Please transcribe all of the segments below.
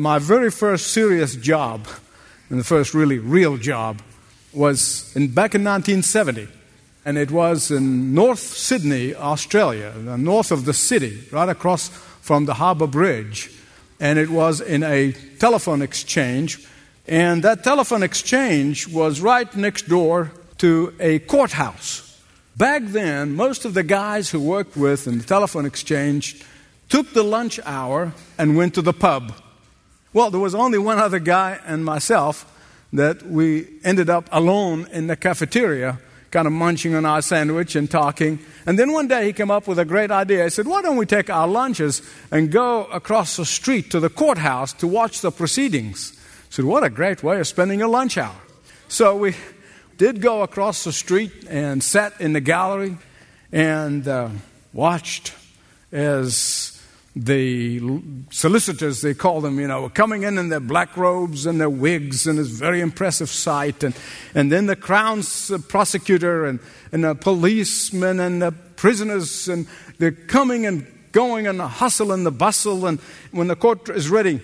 My very first serious job, and the first really real job, was in, back in 1970. And it was in North Sydney, Australia, north of the city, right across from the Harbour Bridge. And it was in a telephone exchange. And that telephone exchange was right next door to a courthouse. Back then, most of the guys who worked with in the telephone exchange took the lunch hour and went to the pub. Well, there was only one other guy and myself that we ended up alone in the cafeteria, kind of munching on our sandwich and talking. And then one day he came up with a great idea. He said, Why don't we take our lunches and go across the street to the courthouse to watch the proceedings? I said, What a great way of spending a lunch hour. So we did go across the street and sat in the gallery and uh, watched as the solicitors, they call them, you know, coming in in their black robes and their wigs, and it's a very impressive sight. And, and then the crown's uh, prosecutor and, and the policemen and the prisoners, and they're coming and going and the hustle and the bustle. And when the court is ready,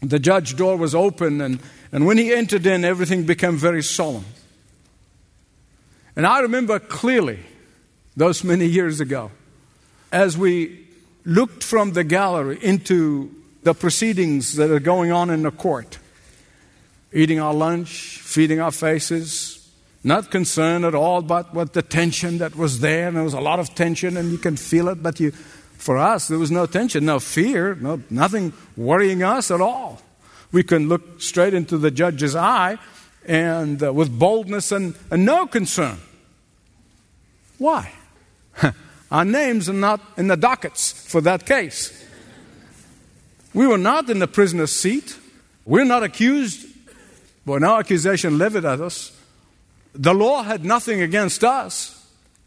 the judge door was open, and, and when he entered in, everything became very solemn. And I remember clearly those many years ago as we looked from the gallery into the proceedings that are going on in the court, eating our lunch, feeding our faces, not concerned at all about what the tension that was there. And there was a lot of tension, and you can feel it, but you, for us, there was no tension, no fear, no, nothing worrying us at all. We can look straight into the judge's eye and uh, with boldness and, and no concern. Why? Our names are not in the dockets for that case. We were not in the prisoner's seat. We're not accused, but no accusation levied at us. The law had nothing against us.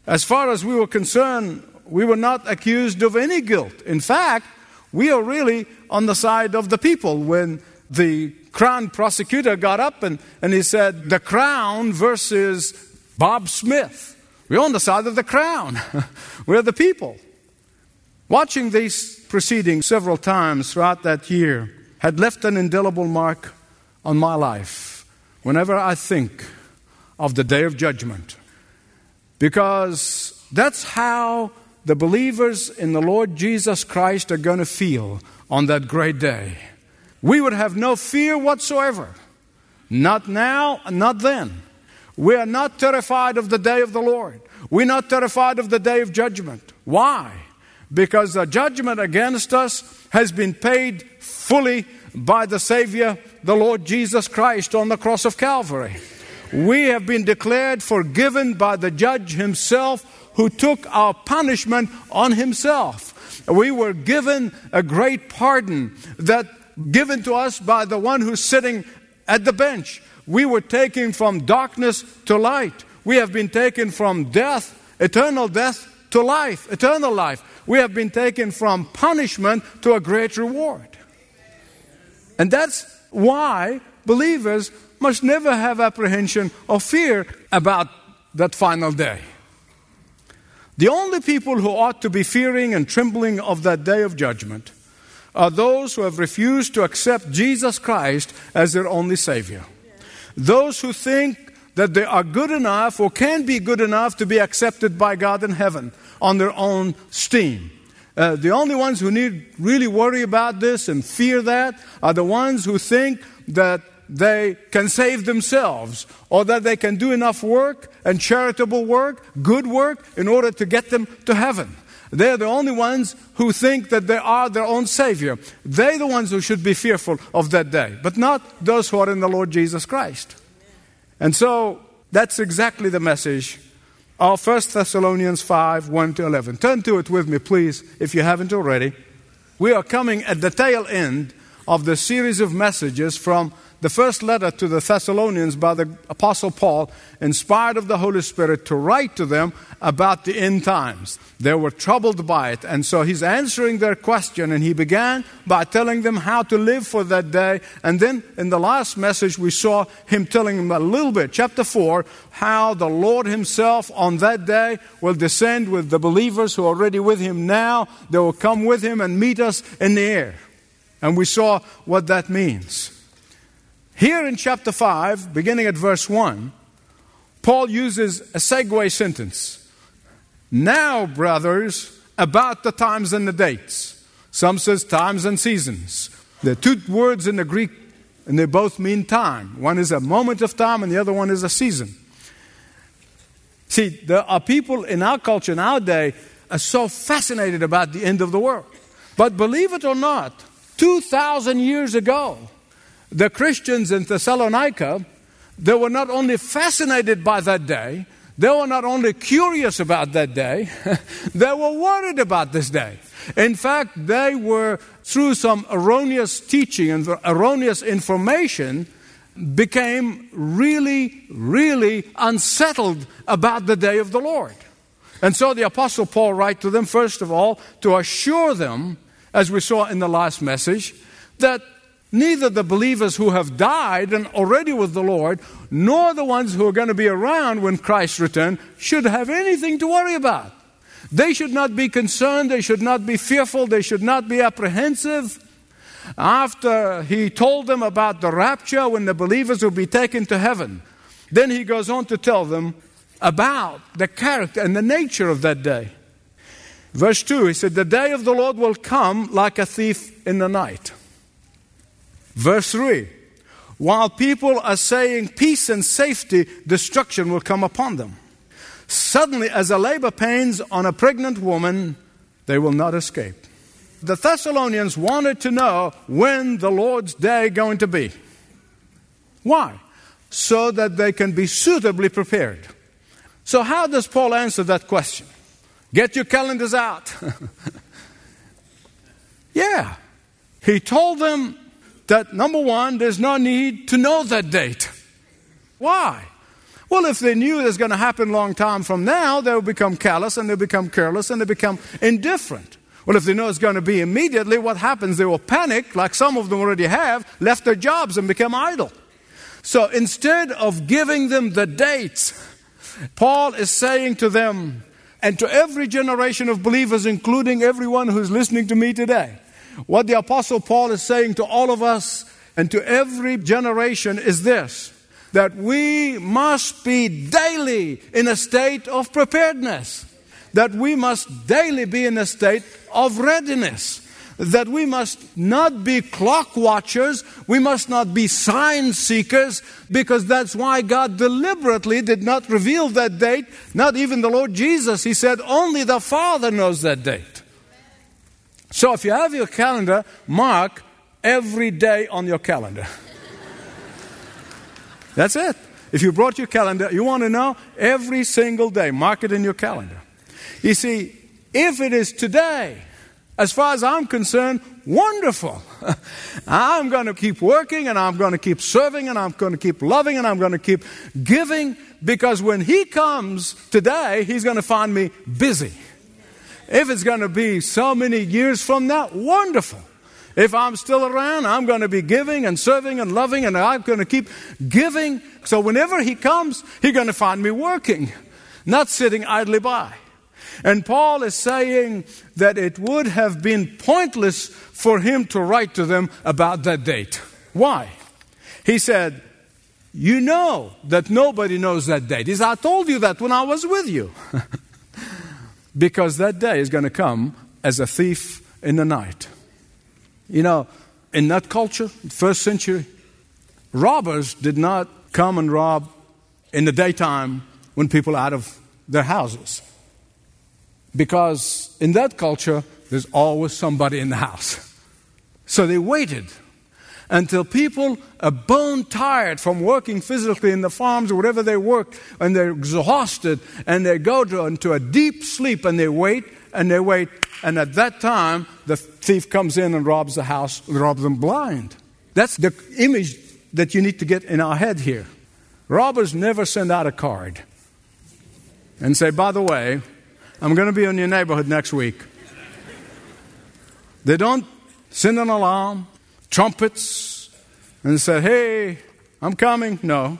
As far as we were concerned, we were not accused of any guilt. In fact, we are really on the side of the people when the crown prosecutor got up and, and he said, The crown versus Bob Smith. We're on the side of the crown. We're the people. Watching these proceedings several times throughout that year had left an indelible mark on my life whenever I think of the day of judgment. Because that's how the believers in the Lord Jesus Christ are going to feel on that great day. We would have no fear whatsoever. Not now, not then. We are not terrified of the day of the Lord. We're not terrified of the day of judgment. Why? Because the judgment against us has been paid fully by the Savior, the Lord Jesus Christ, on the cross of Calvary. We have been declared forgiven by the judge himself who took our punishment on himself. We were given a great pardon that given to us by the one who's sitting at the bench. We were taken from darkness to light. We have been taken from death, eternal death, to life, eternal life. We have been taken from punishment to a great reward. And that's why believers must never have apprehension or fear about that final day. The only people who ought to be fearing and trembling of that day of judgment are those who have refused to accept Jesus Christ as their only Savior. Those who think that they are good enough or can be good enough to be accepted by God in heaven on their own steam. Uh, the only ones who need really worry about this and fear that are the ones who think that they can save themselves or that they can do enough work and charitable work, good work, in order to get them to heaven. They're the only ones who think that they are their own Savior. They're the ones who should be fearful of that day, but not those who are in the Lord Jesus Christ. And so that's exactly the message of 1 Thessalonians 5 1 to 11. Turn to it with me, please, if you haven't already. We are coming at the tail end of the series of messages from the first letter to the Thessalonians by the Apostle Paul, inspired of the Holy Spirit, to write to them about the end times. They were troubled by it, and so he's answering their question, and he began by telling them how to live for that day. And then in the last message, we saw him telling them a little bit, chapter 4, how the Lord Himself on that day will descend with the believers who are already with Him now. They will come with Him and meet us in the air. And we saw what that means. Here in chapter 5, beginning at verse 1, Paul uses a segue sentence. Now, brothers, about the times and the dates. Some says times and seasons. There are two words in the Greek, and they both mean time. One is a moment of time, and the other one is a season. See, there are people in our culture nowadays are so fascinated about the end of the world. But believe it or not, 2,000 years ago, the Christians in Thessalonica, they were not only fascinated by that day, they were not only curious about that day, they were worried about this day. In fact, they were, through some erroneous teaching and erroneous information, became really, really unsettled about the day of the Lord. And so the Apostle Paul writes to them, first of all, to assure them, as we saw in the last message, that neither the believers who have died and already with the Lord, nor the ones who are going to be around when Christ returns, should have anything to worry about. They should not be concerned, they should not be fearful, they should not be apprehensive. After he told them about the rapture when the believers will be taken to heaven, then he goes on to tell them about the character and the nature of that day. Verse 2, he said, The day of the Lord will come like a thief in the night. Verse 3, while people are saying peace and safety, destruction will come upon them. Suddenly, as a labor pains on a pregnant woman, they will not escape. The Thessalonians wanted to know when the Lord's day going to be. Why? So that they can be suitably prepared. So, how does Paul answer that question? Get your calendars out. yeah. He told them that number one, there's no need to know that date. Why? Well, if they knew it was going to happen a long time from now, they'll become callous and they'll become careless and they become indifferent. Well, if they know it's going to be immediately, what happens? They will panic, like some of them already have, left their jobs and become idle. So instead of giving them the dates, Paul is saying to them, and to every generation of believers, including everyone who's listening to me today, what the Apostle Paul is saying to all of us and to every generation is this that we must be daily in a state of preparedness, that we must daily be in a state of readiness that we must not be clock watchers, we must not be sign seekers, because that's why God deliberately did not reveal that date, not even the Lord Jesus. He said, only the Father knows that date. So if you have your calendar, mark every day on your calendar. That's it. If you brought your calendar, you want to know every single day, mark it in your calendar. You see, if it is today, as far as I'm concerned, wonderful. I'm going to keep working and I'm going to keep serving and I'm going to keep loving and I'm going to keep giving because when He comes today, He's going to find me busy. If it's going to be so many years from now, wonderful. If I'm still around, I'm going to be giving and serving and loving, and I'm going to keep giving. So whenever He comes, He's going to find me working, not sitting idly by. And Paul is saying that it would have been pointless for him to write to them about that date. Why? He said, You know that nobody knows that date. He said, I told you that when I was with you. because that day is going to come as a thief in the night. You know, in that culture, first century, robbers did not come and rob in the daytime when people are out of their houses. Because in that culture, there's always somebody in the house. So they waited until people are bone tired from working physically in the farms or whatever they work, and they're exhausted, and they go to, into a deep sleep, and they wait, and they wait, and at that time, the thief comes in and robs the house, robs them blind. That's the image that you need to get in our head here. Robbers never send out a card and say, by the way, I'm going to be in your neighborhood next week. They don't send an alarm, trumpets, and said, hey, I'm coming. No.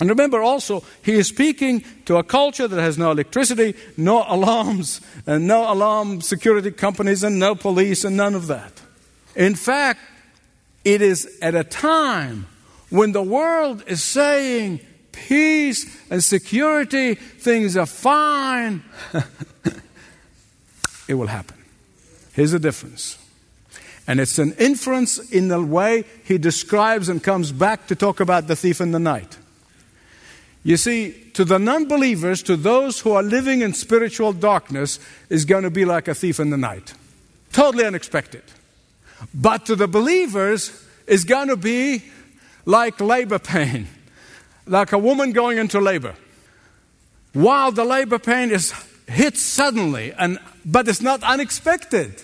And remember also, he is speaking to a culture that has no electricity, no alarms, and no alarm security companies, and no police, and none of that. In fact, it is at a time when the world is saying peace and security, things are fine, it will happen. Here's the difference. And it's an inference in the way he describes and comes back to talk about the thief in the night. You see, to the non believers, to those who are living in spiritual darkness, is going to be like a thief in the night. Totally unexpected. But to the believers, is going to be like labor pain, like a woman going into labor. While the labor pain is hit suddenly, and, but it's not unexpected.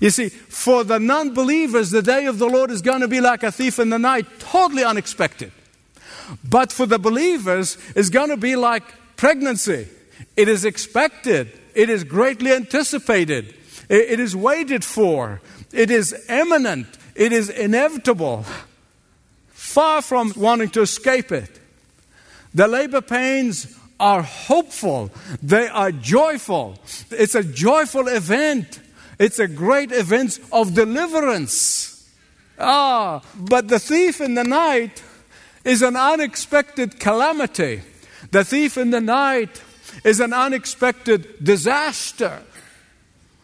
You see, for the non believers, the day of the Lord is going to be like a thief in the night, totally unexpected. But for the believers, it's going to be like pregnancy. It is expected, it is greatly anticipated, it is waited for, it is imminent, it is inevitable. Far from wanting to escape it. The labor pains are hopeful, they are joyful. It's a joyful event. It's a great event of deliverance. Ah, but the thief in the night is an unexpected calamity. The thief in the night is an unexpected disaster.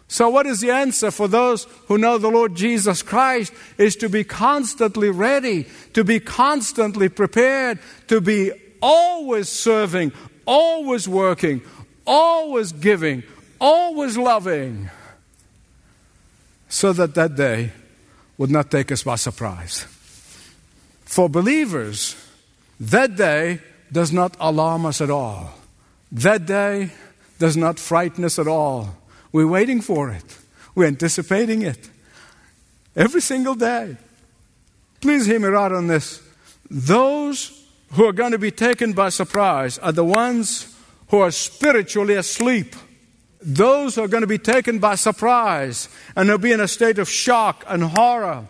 So, what is the answer for those who know the Lord Jesus Christ? Is to be constantly ready, to be constantly prepared, to be always serving, always working, always giving, always loving so that that day would not take us by surprise. For believers, that day does not alarm us at all. That day does not frighten us at all. We're waiting for it, we're anticipating it every single day. Please hear me right on this. Those who are going to be taken by surprise are the ones who are spiritually asleep. Those are going to be taken by surprise and they'll be in a state of shock and horror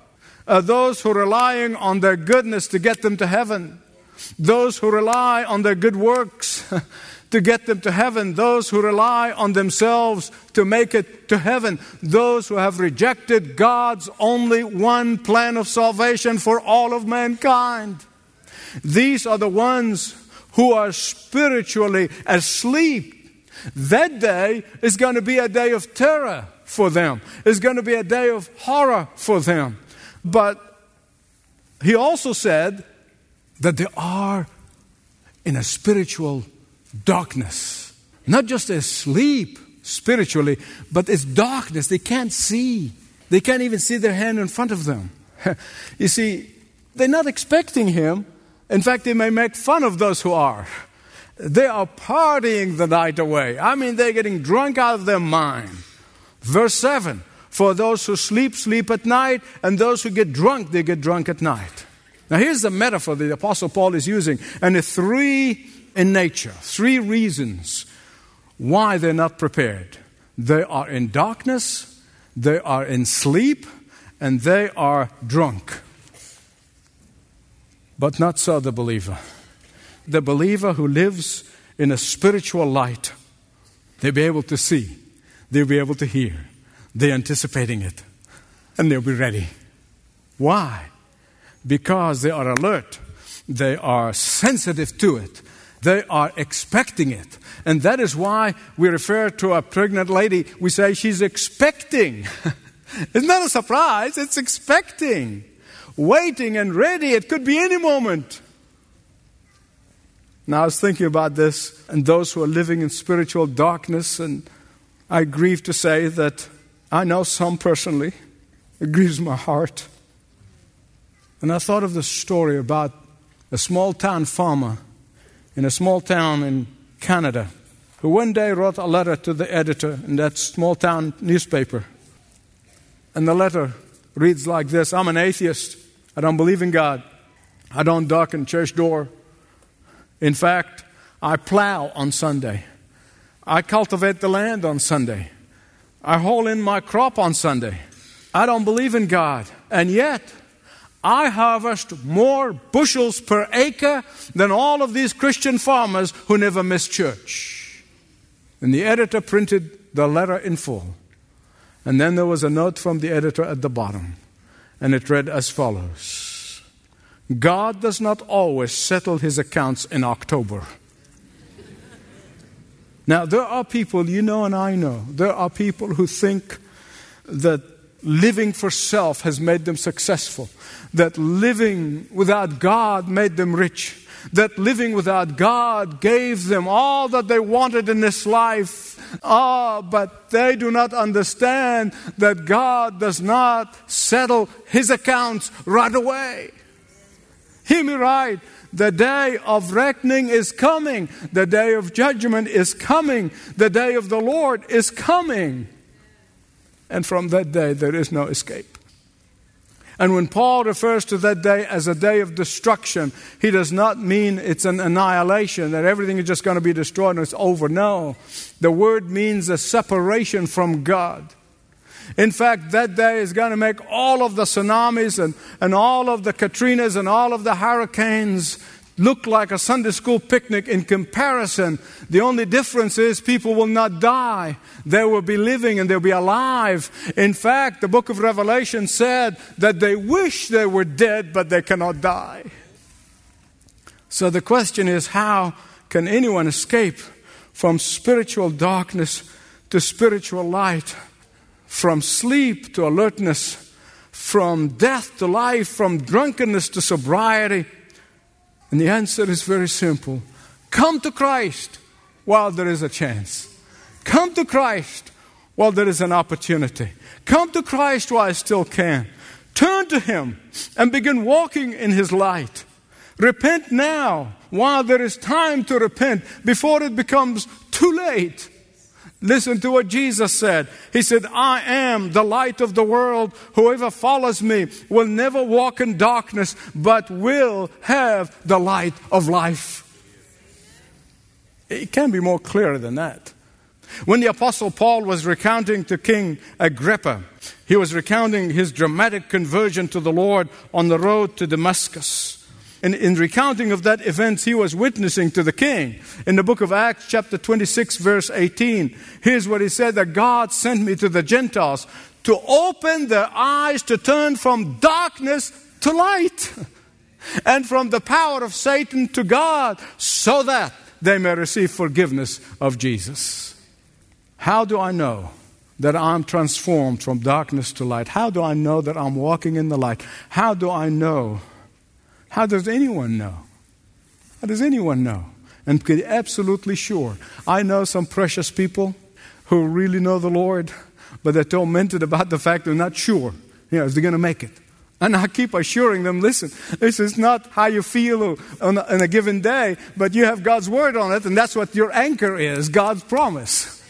are those who are relying on their goodness to get them to heaven. Those who rely on their good works to get them to heaven. Those who rely on themselves to make it to heaven. Those who have rejected God's only one plan of salvation for all of mankind. These are the ones who are spiritually asleep that day is going to be a day of terror for them. It's going to be a day of horror for them. But he also said that they are in a spiritual darkness. Not just asleep spiritually, but it's darkness. They can't see. They can't even see their hand in front of them. you see, they're not expecting him. In fact, they may make fun of those who are. They are partying the night away. I mean, they're getting drunk out of their mind. Verse 7 For those who sleep, sleep at night, and those who get drunk, they get drunk at night. Now, here's the metaphor the Apostle Paul is using, and the three in nature, three reasons why they're not prepared. They are in darkness, they are in sleep, and they are drunk. But not so the believer the believer who lives in a spiritual light, they'll be able to see, they'll be able to hear, they're anticipating it, and they'll be ready. Why? Because they are alert, they are sensitive to it, they are expecting it. And that is why we refer to a pregnant lady, we say she's expecting. it's not a surprise, it's expecting, waiting and ready. It could be any moment. Now, I was thinking about this and those who are living in spiritual darkness, and I grieve to say that I know some personally. It grieves my heart. And I thought of the story about a small town farmer in a small town in Canada who one day wrote a letter to the editor in that small town newspaper. And the letter reads like this I'm an atheist. I don't believe in God. I don't darken church door. In fact, I plow on Sunday. I cultivate the land on Sunday. I haul in my crop on Sunday. I don't believe in God. And yet, I harvest more bushels per acre than all of these Christian farmers who never miss church. And the editor printed the letter in full. And then there was a note from the editor at the bottom, and it read as follows God does not always settle his accounts in October. Now, there are people, you know, and I know, there are people who think that living for self has made them successful, that living without God made them rich, that living without God gave them all that they wanted in this life. Ah, oh, but they do not understand that God does not settle his accounts right away. Hear me right. The day of reckoning is coming. The day of judgment is coming. The day of the Lord is coming. And from that day, there is no escape. And when Paul refers to that day as a day of destruction, he does not mean it's an annihilation, that everything is just going to be destroyed and it's over. No. The word means a separation from God. In fact, that day is going to make all of the tsunamis and, and all of the Katrinas and all of the hurricanes look like a Sunday school picnic in comparison. The only difference is people will not die. They will be living and they'll be alive. In fact, the book of Revelation said that they wish they were dead, but they cannot die. So the question is how can anyone escape from spiritual darkness to spiritual light, from sleep to alertness, from death to life, from drunkenness to sobriety? And the answer is very simple come to Christ while there is a chance. Come to Christ while there is an opportunity. Come to Christ while I still can. Turn to Him and begin walking in His light. Repent now while there is time to repent before it becomes too late. Listen to what Jesus said. He said, I am the light of the world. Whoever follows me will never walk in darkness, but will have the light of life. It can't be more clear than that. When the Apostle Paul was recounting to King Agrippa, he was recounting his dramatic conversion to the Lord on the road to Damascus. And in recounting of that event, he was witnessing to the king. In the book of Acts, chapter 26, verse 18, here's what he said that God sent me to the Gentiles to open their eyes to turn from darkness to light and from the power of Satan to God so that they may receive forgiveness of Jesus. How do I know that I'm transformed from darkness to light? How do I know that I'm walking in the light? How do I know how does anyone know? How does anyone know? And be absolutely sure. I know some precious people who really know the Lord, but they're tormented about the fact they're not sure, you know, if they're going to make it. And I keep assuring them listen, this is not how you feel on a, on a given day, but you have God's word on it, and that's what your anchor is God's promise.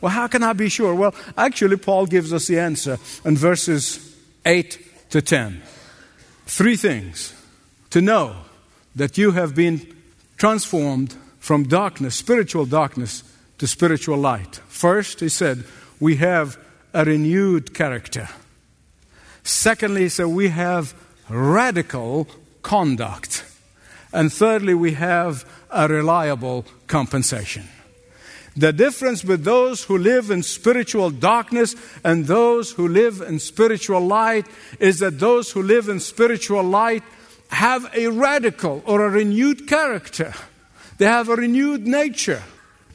Well, how can I be sure? Well, actually, Paul gives us the answer in verses 8 to 10. Three things to know that you have been transformed from darkness, spiritual darkness, to spiritual light. First, he said, we have a renewed character. Secondly, he said, we have radical conduct. And thirdly, we have a reliable compensation. The difference with those who live in spiritual darkness and those who live in spiritual light is that those who live in spiritual light have a radical or a renewed character. They have a renewed nature.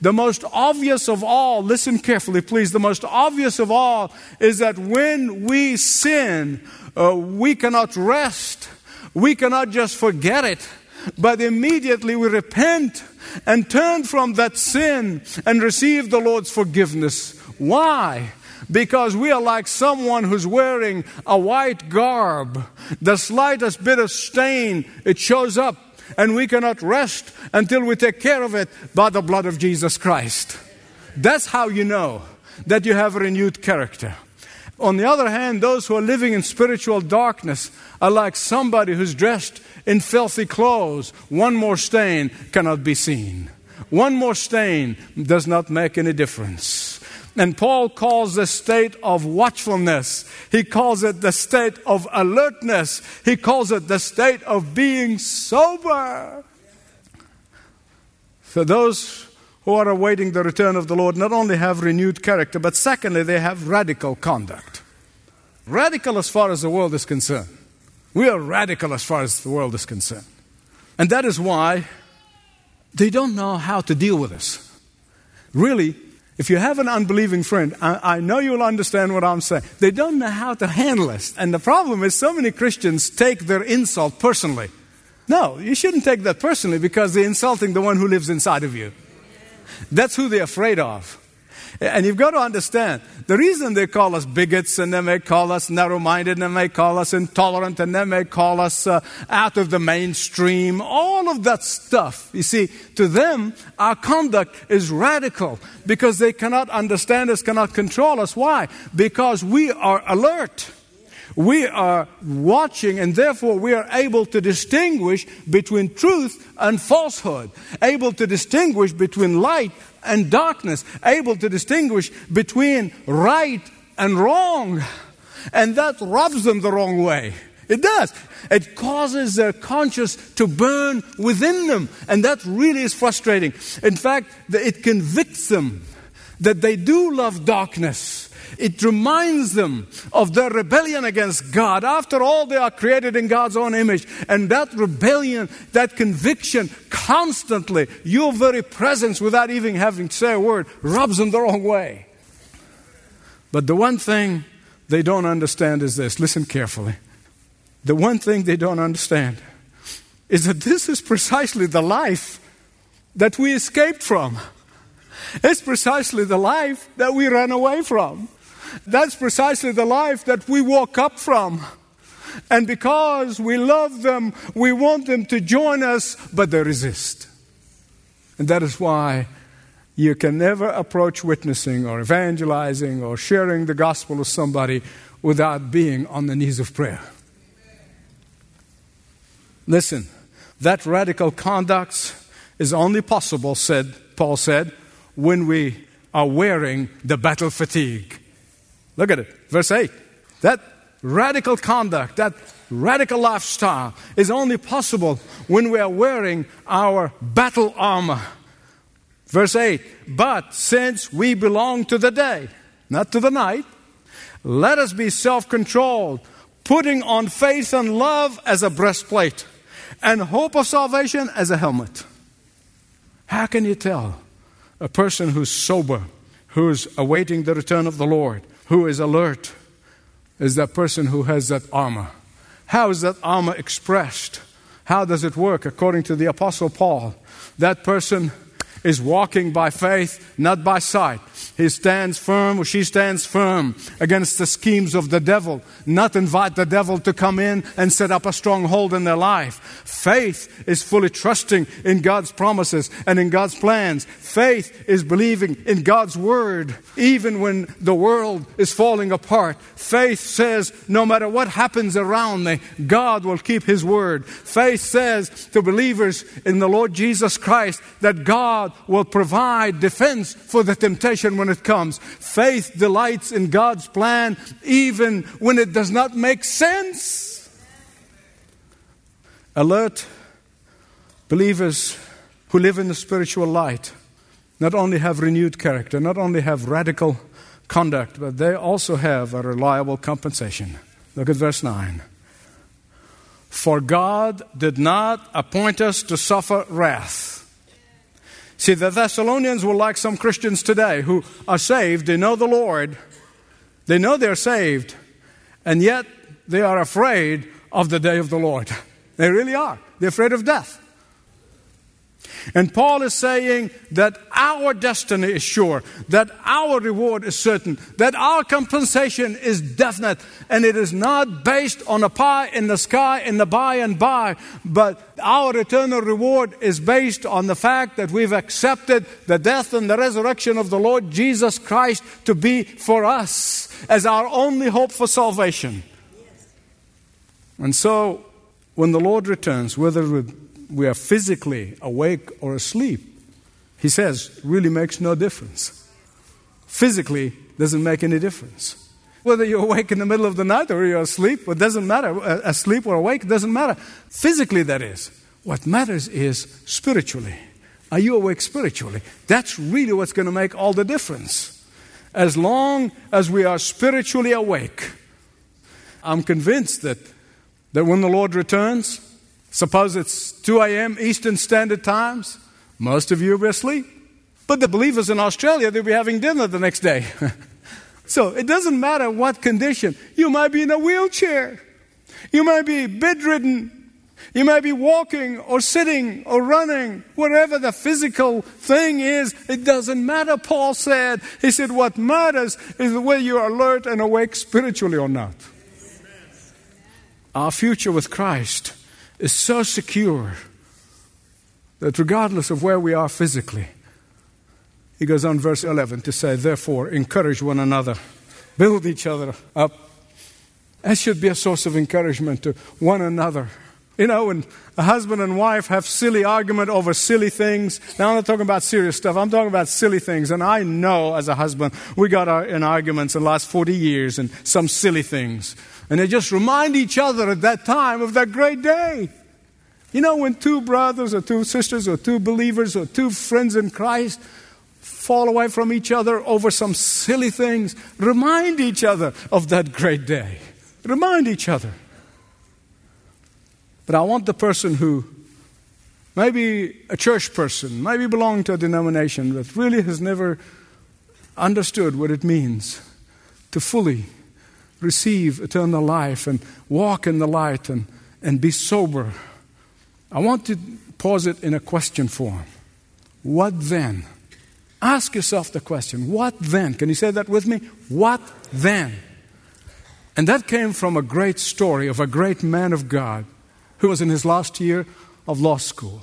The most obvious of all, listen carefully, please, the most obvious of all is that when we sin, uh, we cannot rest. We cannot just forget it, but immediately we repent and turn from that sin and receive the Lord's forgiveness. Why? Because we are like someone who's wearing a white garb. The slightest bit of stain, it shows up, and we cannot rest until we take care of it by the blood of Jesus Christ. That's how you know that you have a renewed character. On the other hand, those who are living in spiritual darkness are like somebody who's dressed in filthy clothes. One more stain cannot be seen. One more stain does not make any difference. And Paul calls the state of watchfulness. He calls it the state of alertness. He calls it the state of being sober. For those who are awaiting the return of the Lord not only have renewed character, but secondly, they have radical conduct. Radical as far as the world is concerned. We are radical as far as the world is concerned. And that is why they don't know how to deal with us. Really, if you have an unbelieving friend, I, I, know you'll understand what I'm saying. They don't know how to handle us. And the problem is, so many Christians take their insult personally. No, you shouldn't take that personally because they're insulting the one who lives inside of you. That's who they're afraid of. And you've got to understand the reason they call us bigots and they may call us narrow minded and they may call us intolerant and they may call us uh, out of the mainstream, all of that stuff. You see, to them, our conduct is radical because they cannot understand us, cannot control us. Why? Because we are alert. We are watching, and therefore we are able to distinguish between truth and falsehood, able to distinguish between light and darkness, able to distinguish between right and wrong. And that rubs them the wrong way. It does. It causes their conscience to burn within them. And that really is frustrating. In fact, it convicts them that they do love darkness. It reminds them of their rebellion against God. After all, they are created in God's own image. And that rebellion, that conviction, constantly, your very presence, without even having to say a word, rubs them the wrong way. But the one thing they don't understand is this listen carefully. The one thing they don't understand is that this is precisely the life that we escaped from. It's precisely the life that we ran away from. That's precisely the life that we woke up from. And because we love them, we want them to join us, but they resist. And that is why you can never approach witnessing or evangelizing or sharing the gospel with somebody without being on the knees of prayer. Listen, that radical conduct is only possible, said Paul said, when we are wearing the battle fatigue. Look at it, verse 8. That radical conduct, that radical lifestyle is only possible when we are wearing our battle armor. Verse 8 But since we belong to the day, not to the night, let us be self controlled, putting on faith and love as a breastplate, and hope of salvation as a helmet. How can you tell a person who's sober, who's awaiting the return of the Lord, who is alert, is that person who has that armor. How is that armor expressed? How does it work according to the Apostle Paul? That person is walking by faith, not by sight. He stands firm or she stands firm against the schemes of the devil, not invite the devil to come in and set up a stronghold in their life. Faith is fully trusting in God's promises and in God's plans. Faith is believing in God's word, even when the world is falling apart. Faith says, no matter what happens around me, God will keep his word. Faith says to believers in the Lord Jesus Christ that God will provide defense for the temptation when it comes. Faith delights in God's plan even when it does not make sense. Alert believers who live in the spiritual light not only have renewed character, not only have radical conduct, but they also have a reliable compensation. Look at verse 9. For God did not appoint us to suffer wrath See, the Thessalonians were like some Christians today who are saved, they know the Lord, they know they're saved, and yet they are afraid of the day of the Lord. They really are. They're afraid of death. And Paul is saying that our destiny is sure, that our reward is certain, that our compensation is definite, and it is not based on a pie in the sky in the by and by, but our eternal reward is based on the fact that we've accepted the death and the resurrection of the Lord Jesus Christ to be for us as our only hope for salvation. And so, when the Lord returns, whether we are physically awake or asleep, he says, really makes no difference. Physically doesn't make any difference. Whether you're awake in the middle of the night or you're asleep, it doesn't matter. Asleep or awake, it doesn't matter. Physically, that is. What matters is spiritually. Are you awake spiritually? That's really what's going to make all the difference. As long as we are spiritually awake, I'm convinced that, that when the Lord returns, suppose it's 2 a.m. Eastern Standard Times, most of you will asleep. But the believers in Australia, they'll be having dinner the next day. so it doesn't matter what condition. You might be in a wheelchair. You might be bedridden. You might be walking or sitting or running, whatever the physical thing is, it doesn't matter, Paul said. He said, What matters is whether you're alert and awake spiritually or not. Our future with Christ is so secure that regardless of where we are physically, he goes on, verse 11, to say, Therefore, encourage one another, build each other up. That should be a source of encouragement to one another. You know, when a husband and wife have silly argument over silly things. Now, I'm not talking about serious stuff. I'm talking about silly things. And I know as a husband, we got our, in arguments in the last 40 years and some silly things. And they just remind each other at that time of that great day. You know, when two brothers or two sisters or two believers or two friends in Christ fall away from each other over some silly things, remind each other of that great day. Remind each other. But I want the person who maybe a church person, maybe belonging to a denomination that really has never understood what it means to fully receive eternal life and walk in the light and, and be sober. I want to pause it in a question form. What then? Ask yourself the question, what then? Can you say that with me? What then? And that came from a great story of a great man of God who was in his last year of law school.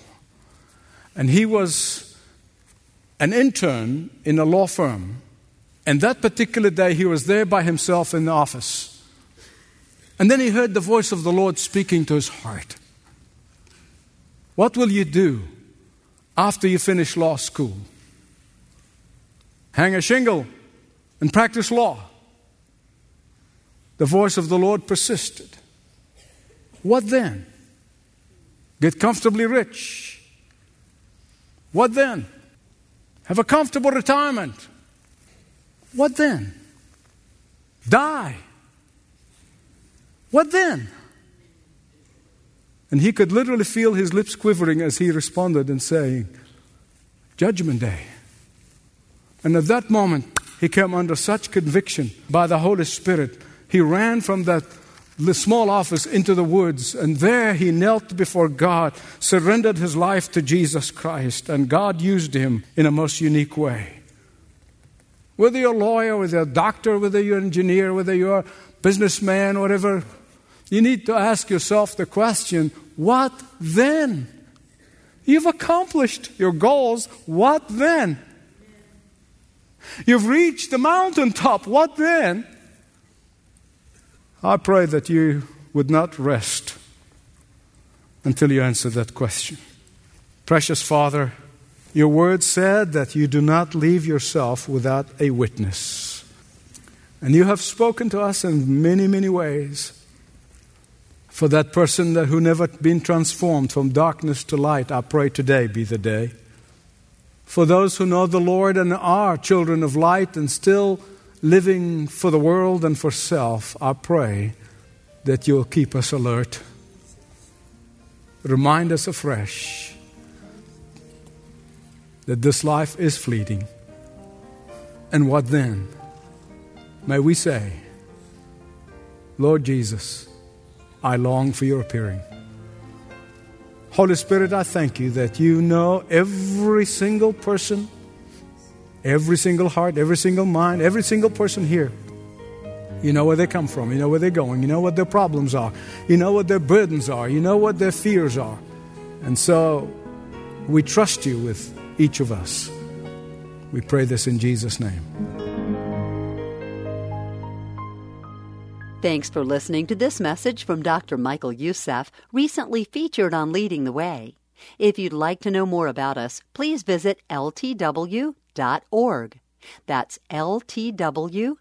And he was an intern in a law firm. And that particular day, he was there by himself in the office. And then he heard the voice of the Lord speaking to his heart. What will you do after you finish law school? hang a shingle, and practice law. The voice of the Lord persisted. What then? Get comfortably rich. What then? Have a comfortable retirement. What then? Die. What then? And he could literally feel his lips quivering as he responded and saying, Judgment Day. And at that moment, he came under such conviction by the Holy Spirit. He ran from that small office into the woods, and there he knelt before God, surrendered his life to Jesus Christ, and God used him in a most unique way. Whether you're a lawyer, whether you're a doctor, whether you're an engineer, whether you're a businessman, whatever, you need to ask yourself the question what then? You've accomplished your goals. What then? You've reached the mountaintop. What then? I pray that you would not rest until you answer that question. Precious Father, your word said that you do not leave yourself without a witness. And you have spoken to us in many, many ways. For that person that who never been transformed from darkness to light, I pray today be the day for those who know the Lord and are children of light and still living for the world and for self, I pray that you'll keep us alert. Remind us afresh that this life is fleeting. And what then? May we say, Lord Jesus, I long for your appearing. Holy Spirit, I thank you that you know every single person, every single heart, every single mind, every single person here. You know where they come from. You know where they're going. You know what their problems are. You know what their burdens are. You know what their fears are. And so we trust you with each of us. We pray this in Jesus' name. Thanks for listening to this message from Dr. Michael Youssef, recently featured on Leading the Way. If you'd like to know more about us, please visit ltw.org. That's ltw.org.